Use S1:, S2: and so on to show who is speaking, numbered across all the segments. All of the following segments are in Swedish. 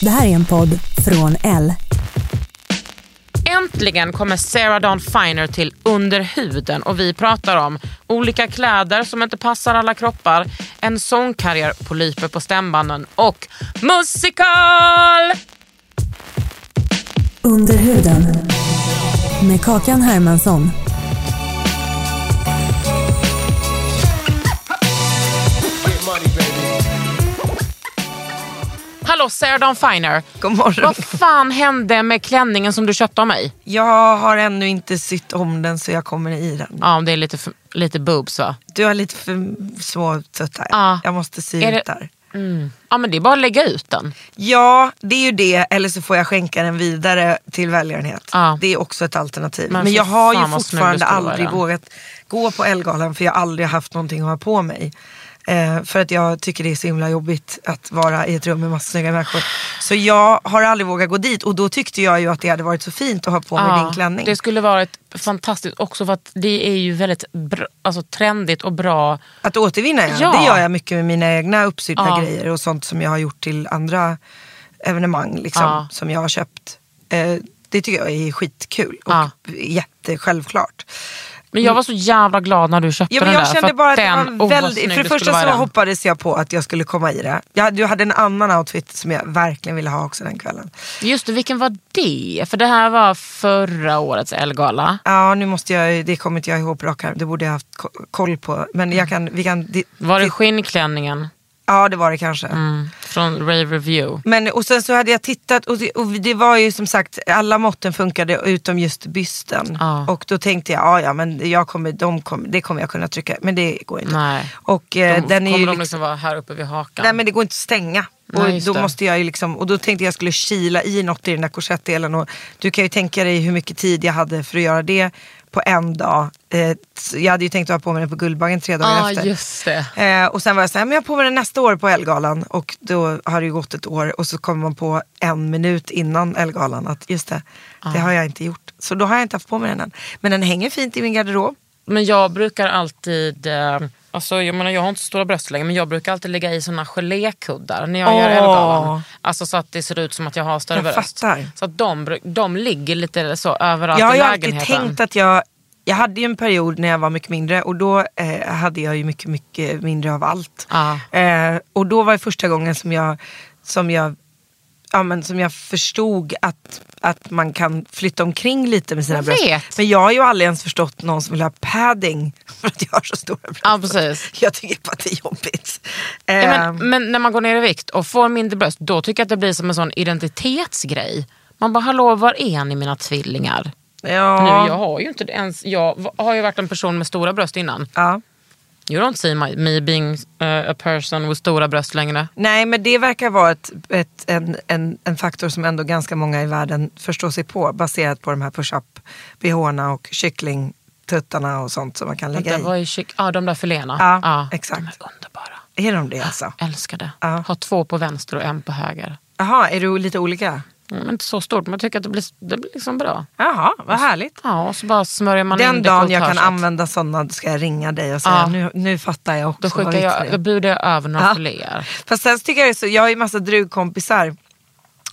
S1: Det här är en podd från L.
S2: Äntligen kommer Sarah Dawn Finer till Under huden och vi pratar om olika kläder som inte passar alla kroppar, en sångkarriär, polyper på stämbanden och musikal!
S1: Under huden. Med Kakan Hermansson.
S2: Hallå Sarah Dawn Finer,
S3: God morgon.
S2: vad fan hände med klänningen som du köpte av mig?
S3: Jag har ännu inte sytt om den så jag kommer i den.
S2: Ja, det är lite, för- lite boobs va?
S3: Du har lite för små tuttar.
S2: Ja.
S3: Jag måste sy
S2: Är det-
S3: ut där.
S2: Ja men det är bara att lägga ut den.
S3: Ja, det är ju det. Eller så får jag skänka den vidare till välgörenhet.
S2: Ja.
S3: Det är också ett alternativ.
S2: Men
S3: Men, jag har ju fortfarande aldrig vågat gå på Ellegalan för jag har aldrig haft någonting att ha på mig. Eh, för att jag tycker det är så himla jobbigt att vara i ett rum med massa snygga människor. Så jag har aldrig vågat gå dit och då tyckte jag ju att det hade varit så fint att ha på mig din klänning.
S2: Det skulle vara ett fantastiskt också för att det är ju väldigt bra, alltså, trendigt och bra.
S3: Att återvinna ja.
S2: Ja.
S3: Det gör jag mycket med mina egna uppsydda
S2: Ja.
S3: grejer och sånt som jag har gjort till andra evenemang liksom,
S2: Ja.
S3: som jag har köpt. Eh, det tycker jag är skitkul och
S2: Ja.
S3: jättesjälvklart.
S2: Men jag var så jävla glad när du köpte
S3: Ja, men
S2: den
S3: jag
S2: där.
S3: kände
S2: för
S3: bara att det
S2: den,
S3: var väldigt, för det första så
S2: den.
S3: hoppades jag på att jag skulle komma i det. Jag, du hade en annan outfit som jag verkligen ville ha också den kvällen.
S2: Just det, vilken var det? För det här var förra årets Elgala.
S3: Ja nu måste jag, det kommer inte jag ihåg på rak det borde jag haft ko- koll på. Men jag kan, vi kan, di-
S2: Var det skinnklänningen
S3: ja det var det kanske.
S2: mm, från Rave Review?
S3: Men, och sen så hade jag tittat och det, och det var ju som sagt alla måtten funkade utom just bysten.
S2: Ja.
S3: Och då tänkte jag, ja, ja men jag kommer, de kommer, det kommer jag kunna trycka. Men det går inte.
S2: Nej.
S3: Och eh,
S2: De,
S3: den är
S2: kommer
S3: ju
S2: de
S3: liksom,
S2: liksom vara här uppe vid hakan?
S3: nej men det går inte att stänga.
S2: Nej,
S3: och
S2: just
S3: då
S2: det.
S3: måste jag ju liksom, och då tänkte jag skulle kila i något i den där korsettdelen. Och du kan ju tänka dig hur mycket tid jag hade för att göra det på en dag. Eh, jag hade ju tänkt att ha på mig den på Guldbaggen tre dagar
S2: ah,
S3: efter.
S2: just det.
S3: Eh, och sen var jag såhär, men jag har på mig den nästa år på Elgalan. Och då har det ju gått ett år och så kommer man på en minut innan Elgalan att just det, det har jag inte gjort. Så då har jag inte haft på mig den än. Men den hänger fint i min garderob.
S2: Men jag brukar alltid, eh, alltså jag menar jag har inte så stora bröst längre men jag brukar alltid lägga i såna gelékuddar när jag gör
S3: Åh.
S2: Elgalan. Alltså så att det ser ut som att jag har större
S3: Jag
S2: bröst.
S3: fattar.
S2: Så att de, de ligger lite så överallt
S3: jag har
S2: i
S3: ju alltid
S2: lägenheten.
S3: tänkt att jag, jag hade ju en period när jag var mycket mindre och då eh, hade jag ju mycket, mycket mindre av allt.
S2: Ja.
S3: Eh, och då var det första gången som jag, som jag Ja, men som jag förstod att, att man kan flytta omkring lite med sina bröst. Men jag har ju aldrig ens förstått någon som vill ha padding för att jag har så stora bröst.
S2: Ja, precis.
S3: Jag tycker bara att det är jobbigt.
S2: Ja, men, men när man går ner i vikt och får mindre bröst då tycker jag att det blir som en sån identitetsgrej. Man bara, hallå var är ni mina tvillingar?
S3: ja,
S2: Nu, jag har ju inte ens, jag har ju varit en person med stora bröst innan.
S3: ja.
S2: You don't see my, me being uh, a person with stora bröst längre.
S3: Nej men det verkar vara ett, ett, en, en, en faktor som ändå ganska många i världen förstår sig på. Baserat på de här push-up bhna och kycklingtuttarna och sånt som man kan lägga
S2: Det
S3: i.
S2: var ju kyck- ja, de där filéerna.
S3: Ja, exakt.
S2: De är underbara.
S3: Är de det alltså?
S2: Älskar det.
S3: Ja.
S2: Ha två på vänster och en på höger.
S3: Jaha, är du lite olika?
S2: Mm, inte så stort men jag tycker att det blir, det blir liksom bra.
S3: Jaha, vad härligt.
S2: Ja, och så bara smörjer man
S3: Den
S2: in
S3: dagen jag kan använda sådana ska jag ringa dig och säga
S2: Ja.
S3: nu, nu fattar jag också
S2: Då skickar jag, då bjuder jag över några
S3: Ja.
S2: filéer.
S3: Fast sen tycker jag så, jag har ju massa drugkompisar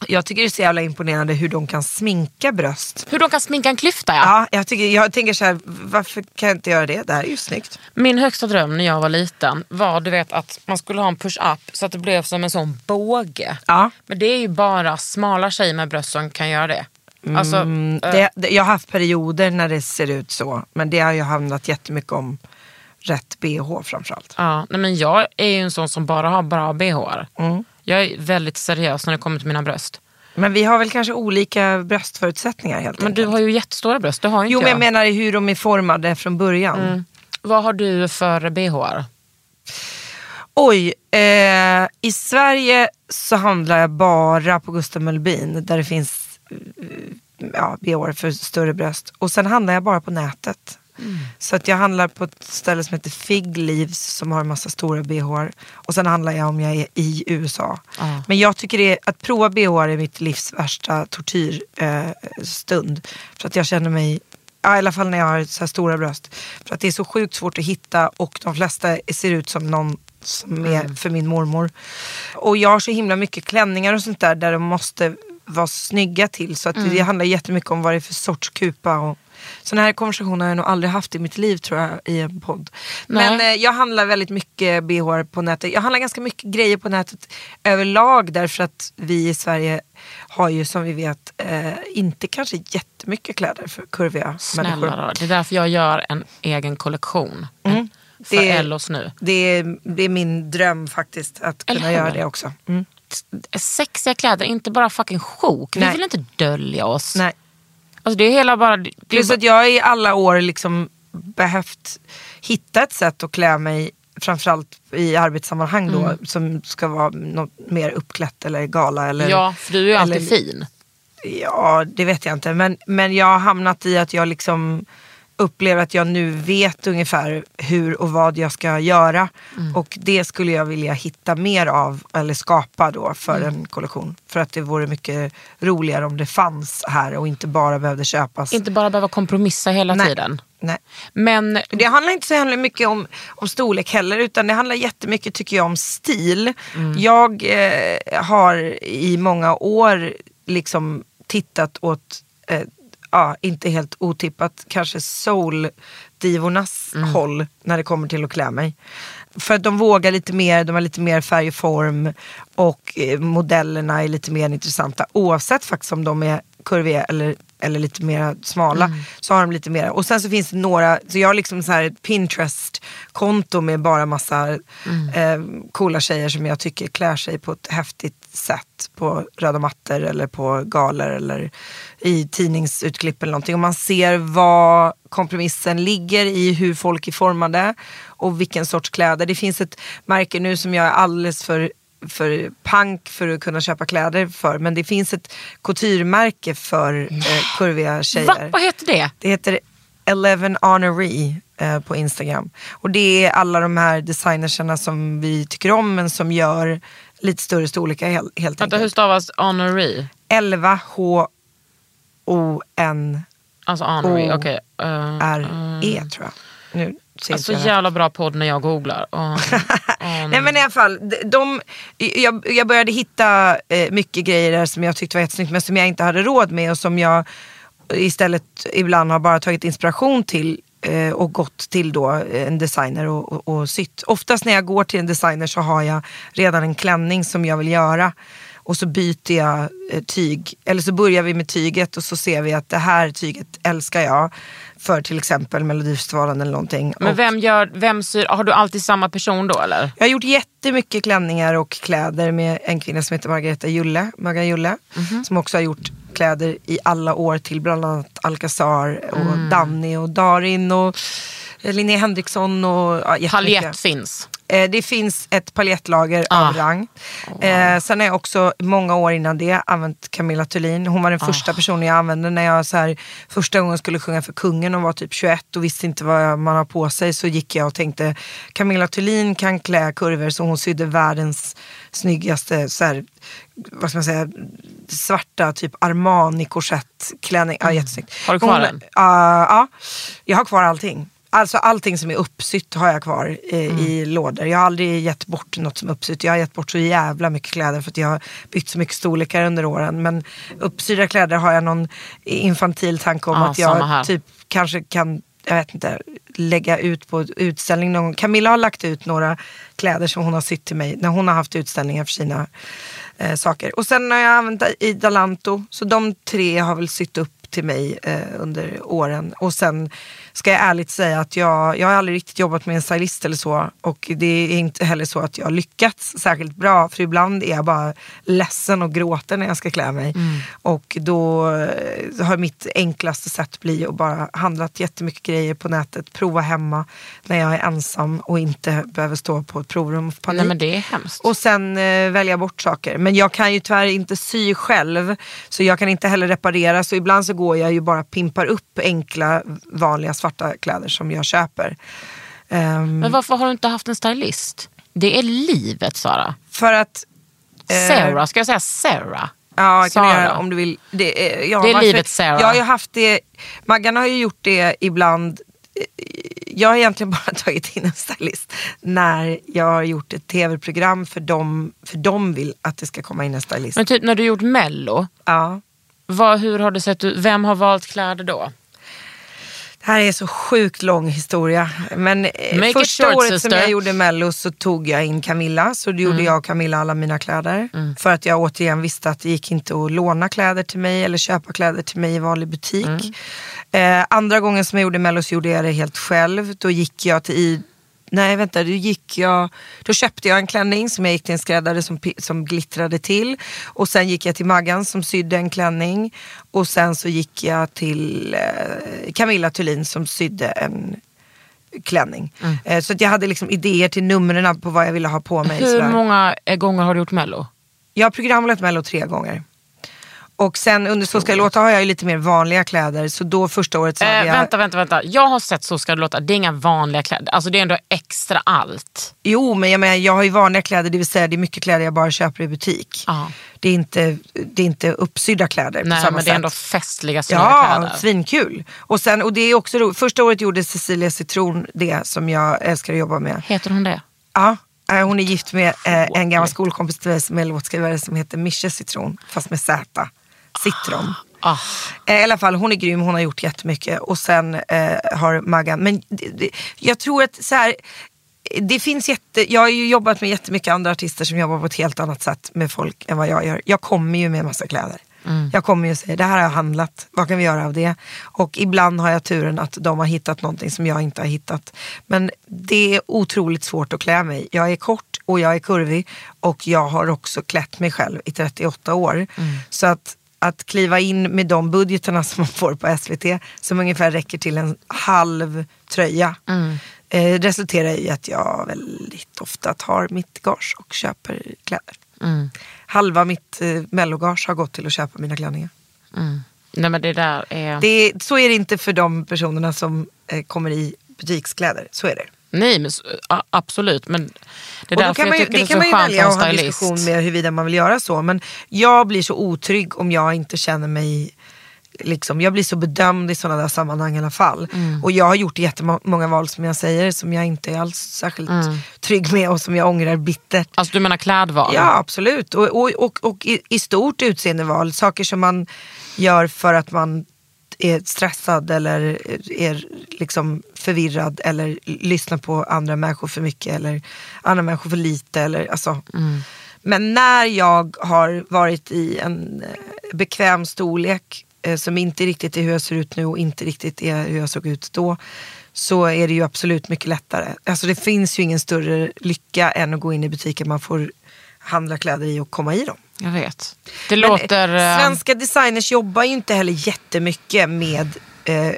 S3: Jag tycker det är så jävla imponerande hur de kan sminka bröst.
S2: Hur de kan sminka en klyfta ja.
S3: Ja, jag, tycker, jag tänker så här, varför kan jag inte göra det? Det här är ju snyggt.
S2: Min högsta dröm när jag var liten var du vet att man skulle ha en push-up så att det blev som en sån båge.
S3: Ja.
S2: Men det är ju bara smala tjejer med bröst som kan göra det. Alltså,
S3: Mm,
S2: eh,
S3: det, det, jag har haft perioder när det ser ut så. Men det har ju handlat jättemycket om rätt bh framförallt.
S2: ja, nej, men jag är ju en sån som bara har bra bh.
S3: Mm.
S2: Jag är väldigt seriös när det kommer till mina bröst.
S3: Men vi har väl kanske olika bröstförutsättningar helt
S2: Men du
S3: enkelt.
S2: har ju jättestora bröst, det har ju
S3: Jo
S2: inte
S3: men jag menar hur de är formade från början.
S2: Mm. Vad har du för bh?
S3: Oj, eh, i Sverige så handlar jag bara på Gustav Möllbin där det finns eh, ja, bh för större bröst. Och sen handlar jag bara på nätet. Så att jag handlar på ett ställe som heter Fig Leaves som har en massa stora bh. Och sen handlar jag om jag är i USA.
S2: Ja.
S3: Men jag tycker det att prova bh är mitt livs värsta tortyrstund. Eh, för att jag känner mig, ja, i alla fall när jag har så här stora bröst. För att det är så sjukt svårt att hitta och de flesta ser ut som någon som är för min mormor. Och jag har så himla mycket klänningar och sånt där där de måste vara snygga till. Så att det handlar jättemycket om vad det är för sorts kupa. Och, sådana här konversationer har jag nog aldrig haft i mitt liv tror jag i en podd. Men eh, jag handlar väldigt mycket bh på nätet. Jag handlar ganska mycket grejer på nätet överlag därför att vi i Sverige har ju som vi vet eh, inte kanske jättemycket kläder för kurviga
S2: Snälla
S3: människor.
S2: då. Det är därför jag gör en egen kollektion.
S3: Mm.
S2: För
S3: Det-
S2: Ellos nu.
S3: Det är, det är min dröm faktiskt att kunna göra det också. Mm.
S2: Sexiga kläder, inte bara fucking sjok. Vi
S3: Nej.
S2: vill inte dölja oss.
S3: Nej.
S2: Alltså det är hela bara... Det
S3: Plus
S2: bara
S3: att jag i alla år liksom behövt hitta ett sätt att klä mig framförallt i arbetssammanhang då
S2: Mm.
S3: som ska vara något mer uppklätt eller gala. Eller,
S2: ja, för du är ju alltid
S3: eller-
S2: fin.
S3: Ja, det vet jag inte. Men, men jag har hamnat i att jag liksom upplever att jag nu vet ungefär hur och vad jag ska göra.
S2: Mm.
S3: Och det skulle jag vilja hitta mer av, eller skapa då för
S2: Mm.
S3: en kollektion. För att det vore mycket roligare om det fanns här och inte bara behövde köpas.
S2: Inte bara behöva kompromissa hela
S3: Nej.
S2: tiden.
S3: Nej.
S2: Men
S3: Det handlar inte så mycket om, om storlek heller utan det handlar jättemycket tycker jag om stil. Jag eh, har i många år liksom tittat åt, eh, ja, inte helt otippat, kanske soul-divornas håll när det kommer till att klä mig. För att de vågar lite mer, de har lite mer färg och form och eh, modellerna är lite mer intressanta oavsett faktiskt om de är kurviga eller, eller lite mer smala. Så har de lite mer. Och sen så finns det några, så jag har liksom så här ett Pinterest-konto med bara massa eh, coola tjejer som jag tycker klär sig på ett häftigt sätt på röda mattor eller på galor eller i tidningsutklipp eller någonting. Och man ser vad kompromissen ligger i hur folk är formade och vilken sorts kläder. Det finns ett märke nu som jag är alldeles för för punk för att kunna köpa kläder för. Men det finns ett couturemärke för eh, kurviga tjejer.
S2: va? Vad heter det?
S3: Det heter Eleven Honoree eh, på Instagram. Och det är alla de här designerserna som vi tycker om men som gör lite större storlekar helt, helt
S2: Vänta, hur
S3: enkelt.
S2: stavas honoree?
S3: 11 H-O-N-R-E
S2: Alltså honoree, okej. Eh,
S3: E tror jag. Nu ser
S2: Alltså jävla bra podd när jag googlar. Oh,
S3: Nej men i alla fall, de, de, jag, jag började hitta eh, mycket grejer där som jag tyckte var jättesnyggt men som jag inte hade råd med och som jag istället ibland har bara tagit inspiration till eh, och gått till då en designer och, och, och sytt. Oftast när jag går till en designer så har jag redan en klänning som jag vill göra och så byter jag eh, tyg. Eller så börjar vi med tyget och så ser vi att det här tyget älskar jag för till exempel Melodifestivalen eller någonting.
S2: Men vem gör, vem syr, har du alltid samma person då eller?
S3: jag har gjort jättemycket klänningar och kläder med en kvinna som heter Margareta Julle, Maga Julle. Som också har gjort kläder i alla år till bland annat Alcazar och Danny och Darin och Linnea Henriksson och ja.
S2: Paljett finns.
S3: Eh, det finns ett paljettlager
S2: Ah.
S3: av rang. Eh, sen har jag också många år innan det använt Camilla Thulin. Hon var den första personen jag använde när jag så här, första gången skulle sjunga för kungen och var typ 21 och visste inte vad man har på sig. Så gick jag och tänkte Camilla Thulin kan klä kurvor så hon sydde världens snyggaste så här, vad ska man säga, svarta typ Armani korsettklänning. Ja, jättesnyggt.
S2: Har du kvar
S3: hon,
S2: den?
S3: Ja, ja, jag har kvar allting. Alltså allting som är uppsytt har jag kvar eh, i lådor. Jag har aldrig gett bort något som är uppsytt. Jag har gett bort så jävla mycket kläder för att jag har bytt så mycket storlekar under åren. Men uppsydda kläder har jag någon infantil tanke om
S2: Ja,
S3: att jag typ kanske kan, jag vet inte, lägga ut på utställning någon gång. Camilla har lagt ut några kläder som hon har sytt till mig när hon har haft utställningar för sina eh, saker. Och sen har jag använt i Dalanto. Så de tre har väl sytt upp till mig eh, under åren. Och sen ska jag ärligt säga att jag, jag har aldrig riktigt jobbat med en stylist eller så. Och det är inte heller så att jag har lyckats särskilt bra. För ibland är jag bara ledsen och gråter när jag ska klä mig. Och då eh, har mitt enklaste sätt blivit att bara handlat jättemycket grejer på nätet. Prova hemma när jag är ensam och inte behöver stå på ett provrum och få panik.
S2: Nej men det är hemskt.
S3: Och sen eh, välja bort saker. Men jag kan ju tyvärr inte sy själv. Så jag kan inte heller reparera. Så ibland så går jag ju bara pimpar upp enkla vanliga svarta kläder som jag köper. Ehm,
S2: Men varför har du inte haft en stylist? Det är livet Sara.
S3: för att... eh,
S2: Sarah, ska jag säga Sarah?
S3: Ja, kan
S2: Sara.
S3: göra om du vill. Det, är- ja,
S2: Det är
S3: varför-
S2: livet, Sarah.
S3: Jag har ju haft det, Maggan har ju gjort det ibland. Eh, Jag har egentligen bara tagit in en stylist när jag har gjort ett tv-program för dem, för de vill att det ska komma in en stylist.
S2: Men typ när du gjort mello,
S3: ja.
S2: vad, hur har det sett ut? Vem har valt kläder då?
S3: Det här är så sjukt lång historia. Men eh,
S2: Make
S3: första
S2: short,
S3: året som
S2: sister.
S3: jag gjorde mello så tog jag in Camilla. Så då gjorde
S2: Mm.
S3: jag och Camilla alla mina kläder. För att jag återigen visste att det gick inte att låna kläder till mig eller köpa kläder till mig i vanlig butik.
S2: Mm.
S3: Eh, andra gången som jag gjorde mello så gjorde jag det helt själv. Då gick jag till i Nej vänta, då, gick jag, då köpte jag en klänning som jag gick till en skräddare som, som glittrade till. Och sen gick jag till Maggan som sydde en klänning. Och sen så gick jag till eh, Camilla Thulin som sydde en klänning.
S2: Mm.
S3: Eh, så att jag hade liksom idéer till numren på vad jag ville ha på mig.
S2: Hur
S3: sådär.
S2: många gånger har du gjort mello?
S3: Jag har programlett Mello tre gånger. Och sen under Så ska det låta har jag ju lite mer vanliga kläder. Så då första året så
S2: Eh,
S3: jag...
S2: vänta, vänta, vänta. Jag har sett Så ska det låta. Det är inga vanliga kläder. Alltså det är ändå extra allt.
S3: Jo, men jag, menar, jag har ju vanliga kläder, det vill säga det är mycket kläder jag bara köper i butik.
S2: Ja.
S3: Det, är inte, det är inte uppsydda kläder på
S2: Nej
S3: samma
S2: men
S3: sätt.
S2: det är ändå festliga snygga
S3: Ja,
S2: kläder.
S3: svinkul. Och, sen, och det är också roligt. Första året gjorde Cecilia Citron det som jag älskar att jobba med.
S2: Heter hon det?
S3: Ja, eh, hon är gift med eh, en gammal skolkompis till mig som är låtskrivare som heter Mischa Citron, fast med Z. Citron.
S2: Ah.
S3: Eh, I alla fall, hon är grym, hon har gjort jättemycket. Och sen eh, har Maggan, men det, det, jag tror att så här, det finns jätte, jag har ju jobbat med jättemycket andra artister som jobbar på ett helt annat sätt med folk än vad jag gör. Jag kommer ju med massa kläder. Jag kommer ju och säger, det här har jag handlat, vad kan vi göra av det? Och ibland har jag turen att de har hittat någonting som jag inte har hittat. Men det är otroligt svårt att klä mig. Jag är kort och jag är kurvig och jag har också klätt mig själv i 38 år. Så att att kliva in med de budgeterna som man får på SVT som ungefär räcker till en halv tröja eh, resulterar i att jag väldigt ofta tar mitt gage och köper kläder. Halva mitt eh, mellogage har gått till att köpa mina klänningar.
S2: Nej men det där är...
S3: Det är, så är det inte för de personerna som eh, kommer i butikskläder. Så är det.
S2: Nej men, absolut. Men det är därför
S3: kan man,
S2: jag tycker
S3: det
S2: det
S3: kan
S2: är så skönt
S3: välja
S2: att
S3: att
S2: ha en
S3: diskussion med huruvida man vill göra så. Men jag blir så otrygg om jag inte känner mig Liksom, jag blir så bedömd i sådana där sammanhang i alla fall.
S2: Mm.
S3: Och jag har gjort jättemånga val som jag säger som jag inte är alls särskilt
S2: Mm.
S3: trygg med och som jag ångrar bittert.
S2: Alltså du menar klädval?
S3: Ja absolut. Och, och, och, och i, i stort utseendeval. Saker som man gör för att man är stressad eller är liksom förvirrad eller lyssnar på andra människor för mycket eller andra människor för lite. Eller, alltså. Men när jag har varit i en eh, bekväm storlek eh, som inte riktigt är hur jag ser ut nu och inte riktigt är hur jag såg ut då så är det ju absolut mycket lättare. Alltså det finns ju ingen större lycka än att gå in i butiken man får handla kläder i och komma i dem.
S2: Jag vet. Det
S3: Men,
S2: låter...
S3: eh,
S2: eh,
S3: Svenska designers jobbar ju inte heller jättemycket med, eh,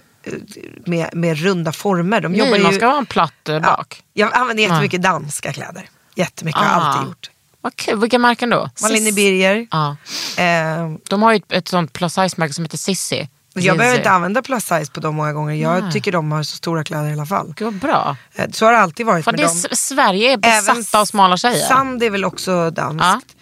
S3: med, med runda former. De jobbar
S2: nej, man
S3: ju,
S2: ska ha en platt eh, bak.
S3: Jag använder jättemycket danska kläder. Jättemycket, har jag
S2: Ah.
S3: alltid gjort.
S2: Vad kul. Vilka märken då?
S3: Malene
S2: Sis-
S3: Birger.
S2: Ja.
S3: Eh,
S2: De har ju ett, ett sånt plus size-märke som heter Sissi.
S3: jag behöver inte använda plus size på dem många gånger. Jag
S2: Nej.
S3: tycker de har så stora kläder i alla fall.
S2: Gud bra.
S3: Eh, så har det alltid varit
S2: För
S3: med
S2: det är,
S3: dem.
S2: Sverige är besatta av smala tjejer.
S3: Sand är väl också danskt.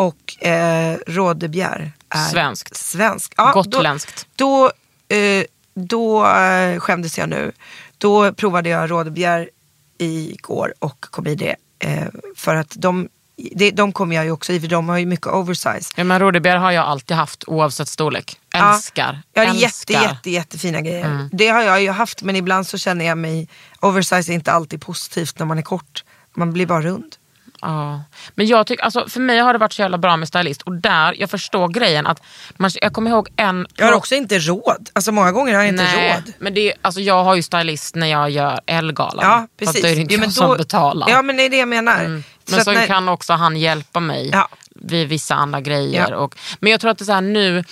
S3: Och eh, Rådebjer är
S2: Svenskt.
S3: Svensk. Ja,
S2: Gotländskt.
S3: Då, då, eh, då eh, skämdes jag nu. Då provade jag rådebjär igår och kom i det. Eh, för att de, det, de kommer jag ju också i för de har ju mycket oversize.
S2: Ja, men rådebjär har jag alltid haft oavsett storlek. Älskar.
S3: Ja, det är jätte.
S2: Mm.
S3: jätte, jättefina grejer. Det har jag ju haft men ibland så känner jag mig, oversize är inte alltid positivt när man är kort. Man blir bara rund.
S2: Ja. Men jag tycker, alltså, för mig har det varit så jävla bra med stylist och där, jag förstår grejen att, man, jag kommer ihåg en...
S3: Jag har också inte råd. Alltså många gånger har jag inte
S2: Nej,
S3: råd.
S2: men det, alltså, jag har ju stylist när jag gör Ellegalan.
S3: Ja,
S2: Fast
S3: precis.
S2: då är det inte
S3: men
S2: jag som
S3: då-
S2: betalar. Mm.
S3: Ja men det är det jag menar.
S2: Men
S3: att
S2: så
S3: när-
S2: kan också han hjälpa mig
S3: Ja.
S2: vid vissa andra grejer.
S3: Ja.
S2: Och, men jag tror att det är så här nu,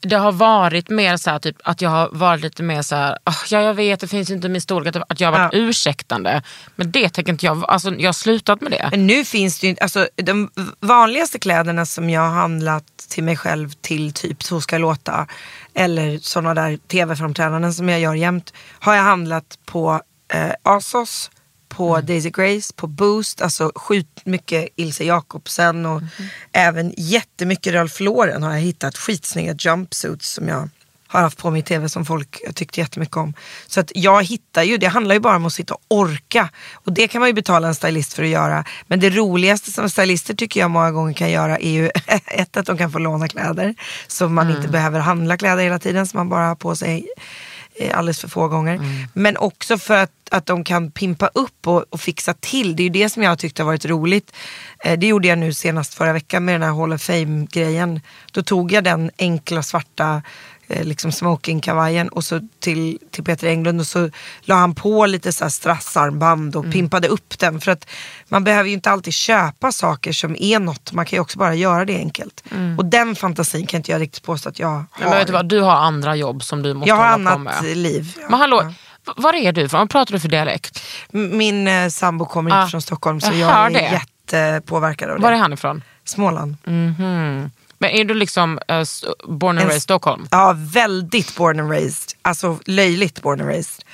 S2: det har varit mer så här, typ, att jag har varit lite mer så här, "Ah, ja jag vet det finns inte min storlek, att- jag har varit
S3: Ja.
S2: ursäktande. Men det tänker inte jag, alltså, jag har slutat med det.
S3: Men nu finns det ju inte, alltså de vanligaste kläderna som jag har handlat till mig själv till typ Så ska jag låta eller sådana där tv-framträdanden som jag gör jämt har jag handlat på eh, Asos, på
S2: Mm.
S3: Daisy Grace, på Boost, alltså sjukt mycket Ilse Jacobsen och
S2: Mm-hmm.
S3: även jättemycket Ralph Lauren har jag hittat skitsnygga jumpsuits som jag har haft på mig i tv som folk tyckte jättemycket om. Så att jag hittar ju, det handlar ju bara om att sitta och orka. Och det kan man ju betala en stylist för att göra. Men det roligaste som stylister tycker jag många gånger kan göra är ju ett att de kan få låna kläder. Så man inte behöver handla kläder hela tiden som man bara har på sig alldeles för få gånger. Men också för att, att de kan pimpa upp och, och fixa till. Det är ju det som jag har tyckt har varit roligt. Eh, det gjorde jag nu senast förra veckan med den här Hall of Fame grejen. Då tog jag den enkla svarta eh, liksom smokingkavajen och så till, till Peter Englund och så la han på lite så här strassarmband och pimpade upp den. För att man behöver ju inte alltid köpa saker som är något. Man kan ju också bara göra det enkelt. Och den fantasin kan inte jag riktigt påstå att jag har.
S2: Men vet du vad, du har andra jobb som du måste
S3: jag har
S2: hålla på
S3: annat
S2: med.
S3: liv. Ja.
S2: Men hallå,
S3: Ja.
S2: var är du? Vad pratar du för dialekt?
S3: Min eh, sambo kommer
S2: Ah,
S3: inte från Stockholm så
S2: jag
S3: jag, är
S2: det.
S3: jättepåverkad av det.
S2: Var är han ifrån?
S3: Småland.
S2: Mhm. Men är du liksom s- born and
S3: En-
S2: raised Stockholm?
S3: Ja, väldigt born and raised. Alltså löjligt born and raised.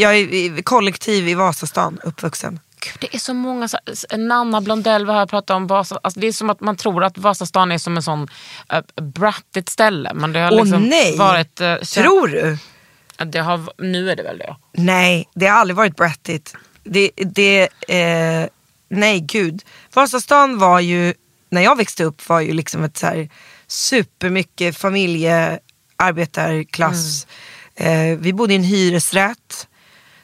S3: Jag är kollektiv i Vasastan uppvuxen.
S2: Gud, det är så många, så, Nanna Blondell vi har pratat om Vasa, alltså det är som att man tror att Vasastan är som en sån uh, brattigt ställe. Men det har
S3: Åh
S2: liksom
S3: nej!
S2: varit... Uh,
S3: Tror du?
S2: det har, nu är det väl det.
S3: Nej, det har aldrig varit brattigt. Det, det, eh, nej gud. Vasastan var ju, när jag växte upp var ju liksom ett så här supermycket familje, arbetarklass. Eh, vi bodde i en hyresrätt.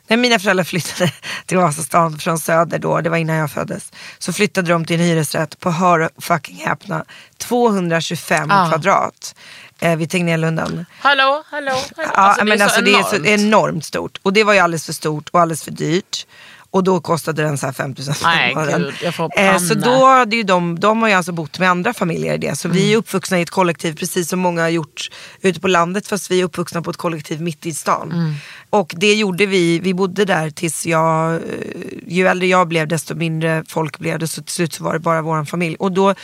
S3: När mina föräldrar flyttade till Vasastan från Söder då, det var innan jag föddes. Så flyttade de till en hyresrätt på, hör fucking häpna, 225
S2: Ah.
S3: kvadrat. Eh, vid Tegnérlunden.
S2: Hallå, hallå, hallå.
S3: Ja,
S2: Alltså,
S3: men
S2: det är
S3: alltså
S2: så
S3: det är så
S2: enormt
S3: stort. Och det var ju alldeles för stort och alldeles för dyrt. Och då kostade den så här 5 000
S2: Nej,
S3: i månaden.
S2: gud, jag får
S3: eh, Så då hade ju de, de har ju alltså bott med andra familjer i det. Så
S2: Mm.
S3: vi är uppvuxna i ett kollektiv precis som många har gjort ute på landet. Fast vi är uppvuxna på ett kollektiv mitt i stan.
S2: Mm.
S3: Och det gjorde vi, vi bodde där tills jag, eh, ju äldre jag blev desto mindre folk blev det. Så till slut så var det bara vår familj. Och då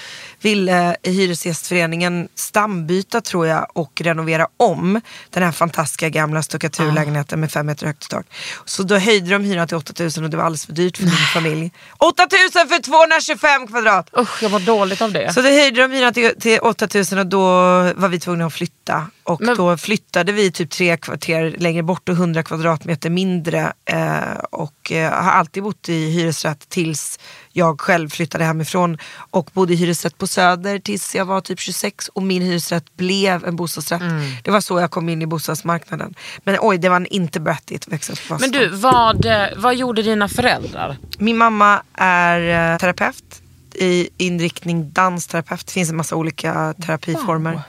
S3: ville Hyresgästföreningen stambyta tror jag och renovera om den här fantastiska gamla stuckaturlägenheten med fem meter högt tak. Så då höjde de hyran till 8000 och det var alldeles för dyrt för min familj. 8000 för 225 kvadrat!
S2: Usch, jag var dåligt av det.
S3: Så då höjde de hyran till, till 8000 och då var vi tvungna att flytta. Och
S2: Men-
S3: då flyttade vi typ tre kvarter längre bort och 100 kvadratmeter mindre. Eh, och eh, har alltid bott i hyresrätt tills jag själv flyttade hemifrån. Och bodde i hyresrätt på Söder tills jag var typ 26 och min hyresrätt blev en bostadsrätt. Det var så jag kom in i bostadsmarknaden. Men oj, det var inte brattigt att växa upp på
S2: Men du, vad, eh, vad gjorde dina föräldrar?
S3: Min mamma är eh, terapeut i inriktning dansterapeut. Det finns en massa olika terapiformer.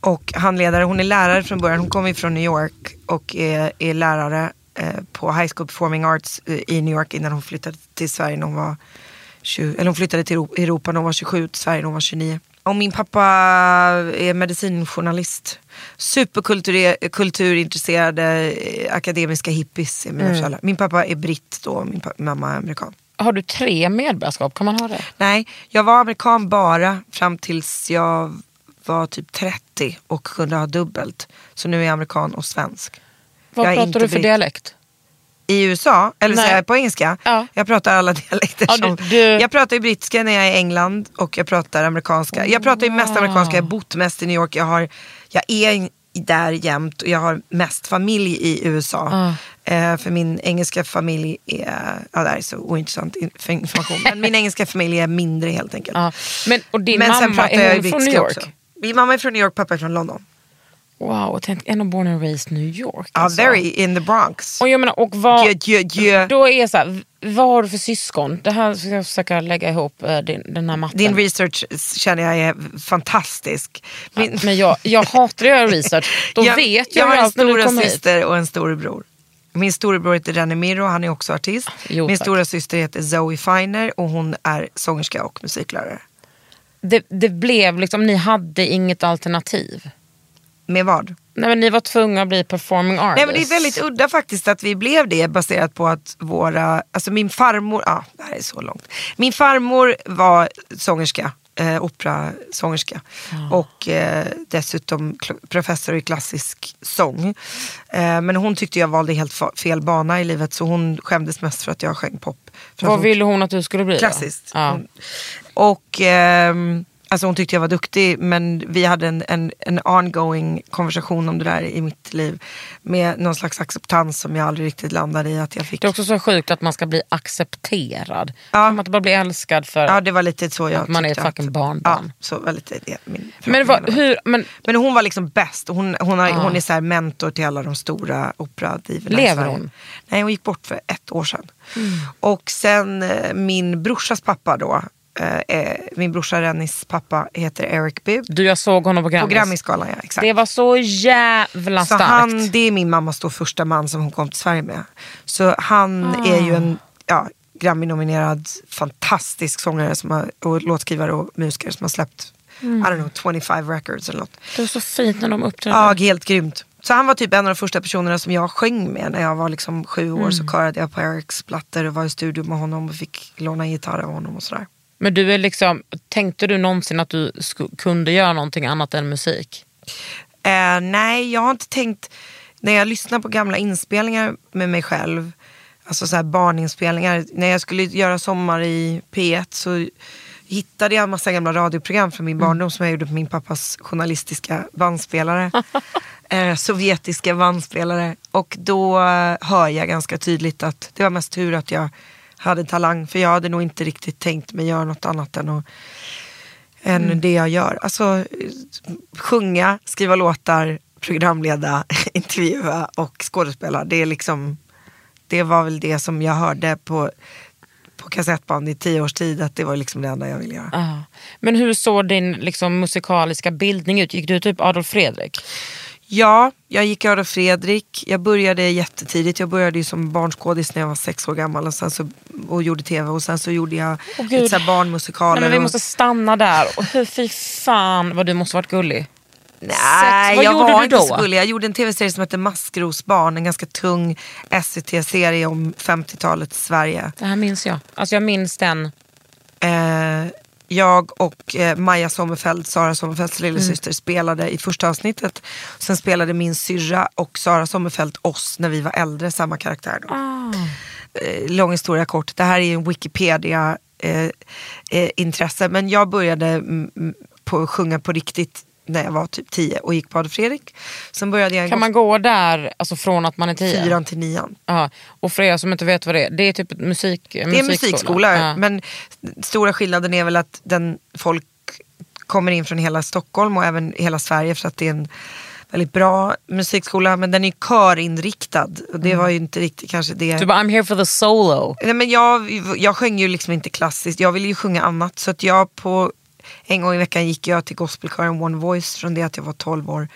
S3: Och handledare, hon är lärare från början. Hon kommer från New York och är, är lärare eh, på High School Performing Arts eh, i New York innan hon flyttade till Sverige när hon var 20, eller hon flyttade till Europa när hon var 27, till Sverige när hon var 29. Och min pappa är medicinjournalist. Superkulturintresserade eh, akademiska hippies är mina föräldrar. Min pappa är britt då, min pa- mamma är amerikan.
S2: Har du tre medborgarskap? Kan man ha det?
S3: Nej, jag var amerikan bara fram tills jag var typ 30 och kunde ha dubbelt. Så nu är jag amerikan och svensk.
S2: Vad
S3: Jag
S2: pratar du för
S3: britt.
S2: dialekt?
S3: I USA, eller
S2: Nej.
S3: jag på engelska?
S2: Ja.
S3: Jag pratar alla dialekter.
S2: Ja,
S3: som,
S2: du- du-
S3: Jag pratar ju brittiska när jag är i England och jag pratar amerikanska. Jag pratar ju mest amerikanska, jag har bott mest i New York. Jag, har, jag, är, där jämt och jag har mest familj i USA. Eh, för min engelska familj är, ja det här är så ointressant för information, men min engelska familj är mindre helt enkelt.
S2: Ja. Men, och din
S3: men sen
S2: mamma, är hon från New York?
S3: också. Min mamma är från New York, pappa är från London.
S2: Wow, och tänk, ändå born and raised New York.
S3: Ja,
S2: alltså.
S3: very in the Bronx.
S2: Och jag menar, och vad,
S3: Jö, jö, jö.
S2: Då är så här, vad har du för syskon? Det här ska jag försöka lägga ihop eh, din, den här matten.
S3: Din research känner jag är fantastisk. Min,
S2: Men jag, jag hatar att göra research. Då vet jag,
S3: jag har en stora
S2: kommer hit.
S3: syster och en storebror. Min storebror heter René Miro, han är också artist.
S2: Jo,
S3: Min
S2: tack.
S3: stora syster heter Zoe Finer och hon är sångerska och musiklärare.
S2: Det, det blev liksom, ni hade inget alternativ.
S3: Med vad?
S2: Nej, men ni var tvungna att bli performing artists.
S3: Nej men det är väldigt udda faktiskt att vi blev det baserat på att våra, alltså min farmor, ah, det här är så långt. Min farmor var sångerska, eh, operasångerska och eh, dessutom professor i klassisk sång. Eh, men hon tyckte jag valde helt fel bana i livet så hon skämdes mest för att jag sjöng pop.
S2: Vad
S3: hon
S2: ville hon att du skulle bli?
S3: Klassiskt.
S2: Ja.
S3: Hon- Och ehm, alltså hon tyckte jag var duktig men vi hade en, en, en ongoing konversation om det där i mitt liv. Med någon slags acceptans som jag aldrig riktigt landade i att jag fick.
S2: Det är också så sjukt att man ska bli accepterad.
S3: Ja.
S2: Som att bara bli älskad för...
S3: Ja det var lite så jag
S2: Att man är ett fucking barnbarn.
S3: Ja, så var lite det min
S2: men, vad, hur, men
S3: Men hon var liksom bäst. Hon, hon, har,
S2: Ah.
S3: hon är så mentor till alla de stora operadivorna
S2: Lever hon? Mm.
S3: Nej hon gick bort för ett år sedan. Och sen eh, min brorsas pappa då. Eh, eh, min brorsa Rennis pappa heter Eric Bibb.
S2: du, jag såg honom på
S3: På
S2: Grammis.
S3: Grammisgalan ja, exakt.
S2: Det var så jävla
S3: så
S2: starkt.
S3: han, det är min mammas då första man som hon kom till Sverige med. Så han är ju en ja, Grammy-nominerad fantastisk sångare som har, och låtskrivare och musiker som har släppt I don't know, 25 records eller något.
S2: Det var så fint när de uppträdde.
S3: Ja, helt grymt. Så han var typ en av de första personerna som jag sjöng med när jag var liksom sju år. Så körade jag på Erics plattor och var i studio med honom och fick låna gitarr av honom och sådär.
S2: Men du är liksom, tänkte du någonsin att du kunde göra någonting annat än musik?
S3: Eh, nej, jag har inte tänkt, när jag lyssnar på gamla inspelningar med mig själv, alltså så här barninspelningar, när jag skulle göra Sommar i P1 så hittade jag en massa gamla radioprogram från min barndom som jag gjorde på min pappas journalistiska bandspelare. eh, sovjetiska bandspelare. Och då eh, hör jag ganska tydligt att det var mest tur att jag hade talang. För jag hade nog inte riktigt tänkt mig göra något annat än att än det jag gör. Alltså sjunga, skriva låtar, programleda, intervjua och skådespela. Det är liksom, det var väl det som jag hörde på, på kassettband i tio års tid att det var liksom det enda jag ville göra.
S2: Ja. Men hur såg din liksom, musikaliska bildning ut? Gick du typ Adolf Fredrik?
S3: Ja, jag gick Adolf Fredrik. Jag började jättetidigt. Jag började ju som barnskådis när jag var sex år gammal och, sen så, och gjorde tv. Och sen så gjorde jag
S2: Åh, Gud.
S3: lite barnmusikaler.
S2: Nej, men vi måste stanna där. Och hur fy fan vad du måste varit gullig.
S3: Nej, jag var inte så gullig. Jag gjorde en tv-serie som hette Maskrosbarn. En ganska tung SVT-serie om 50-talets Sverige.
S2: Det här minns jag. Alltså jag minns den.
S3: Eh, jag och eh, Maja Sommerfeld, Sara Sommerfelds
S2: Mm.
S3: lillasyster, spelade i första avsnittet. Sen spelade min syrra och Sara Sommerfeld oss när vi var äldre, samma karaktär. Då. Eh, lång historia kort, det här är ju en Wikipedia eh, eh, intresse. Men jag började mm, mm, på sjunga på riktigt när jag var typ 10 och gick på Adolf Fredrik. Sen började jag
S2: Kan man gå där alltså från att man är tio?
S3: fyran till nian.
S2: Ja. Och för er som inte vet vad det är, det är typ ett musik,
S3: Det är musikskola,
S2: Ja.
S3: men stora skillnaden är väl att den folk kommer in från hela Stockholm och även hela Sverige för att det är en väldigt bra musikskola. Men den är körinriktad och det var ju inte riktigt kanske det.
S2: Du bara, I'm here for the solo.
S3: Nej, men jag, jag sjöng ju liksom inte klassiskt, jag ville ju sjunga annat. Så att jag på en gång i veckan gick jag till gospelkören One Voice från det att jag var 12 år.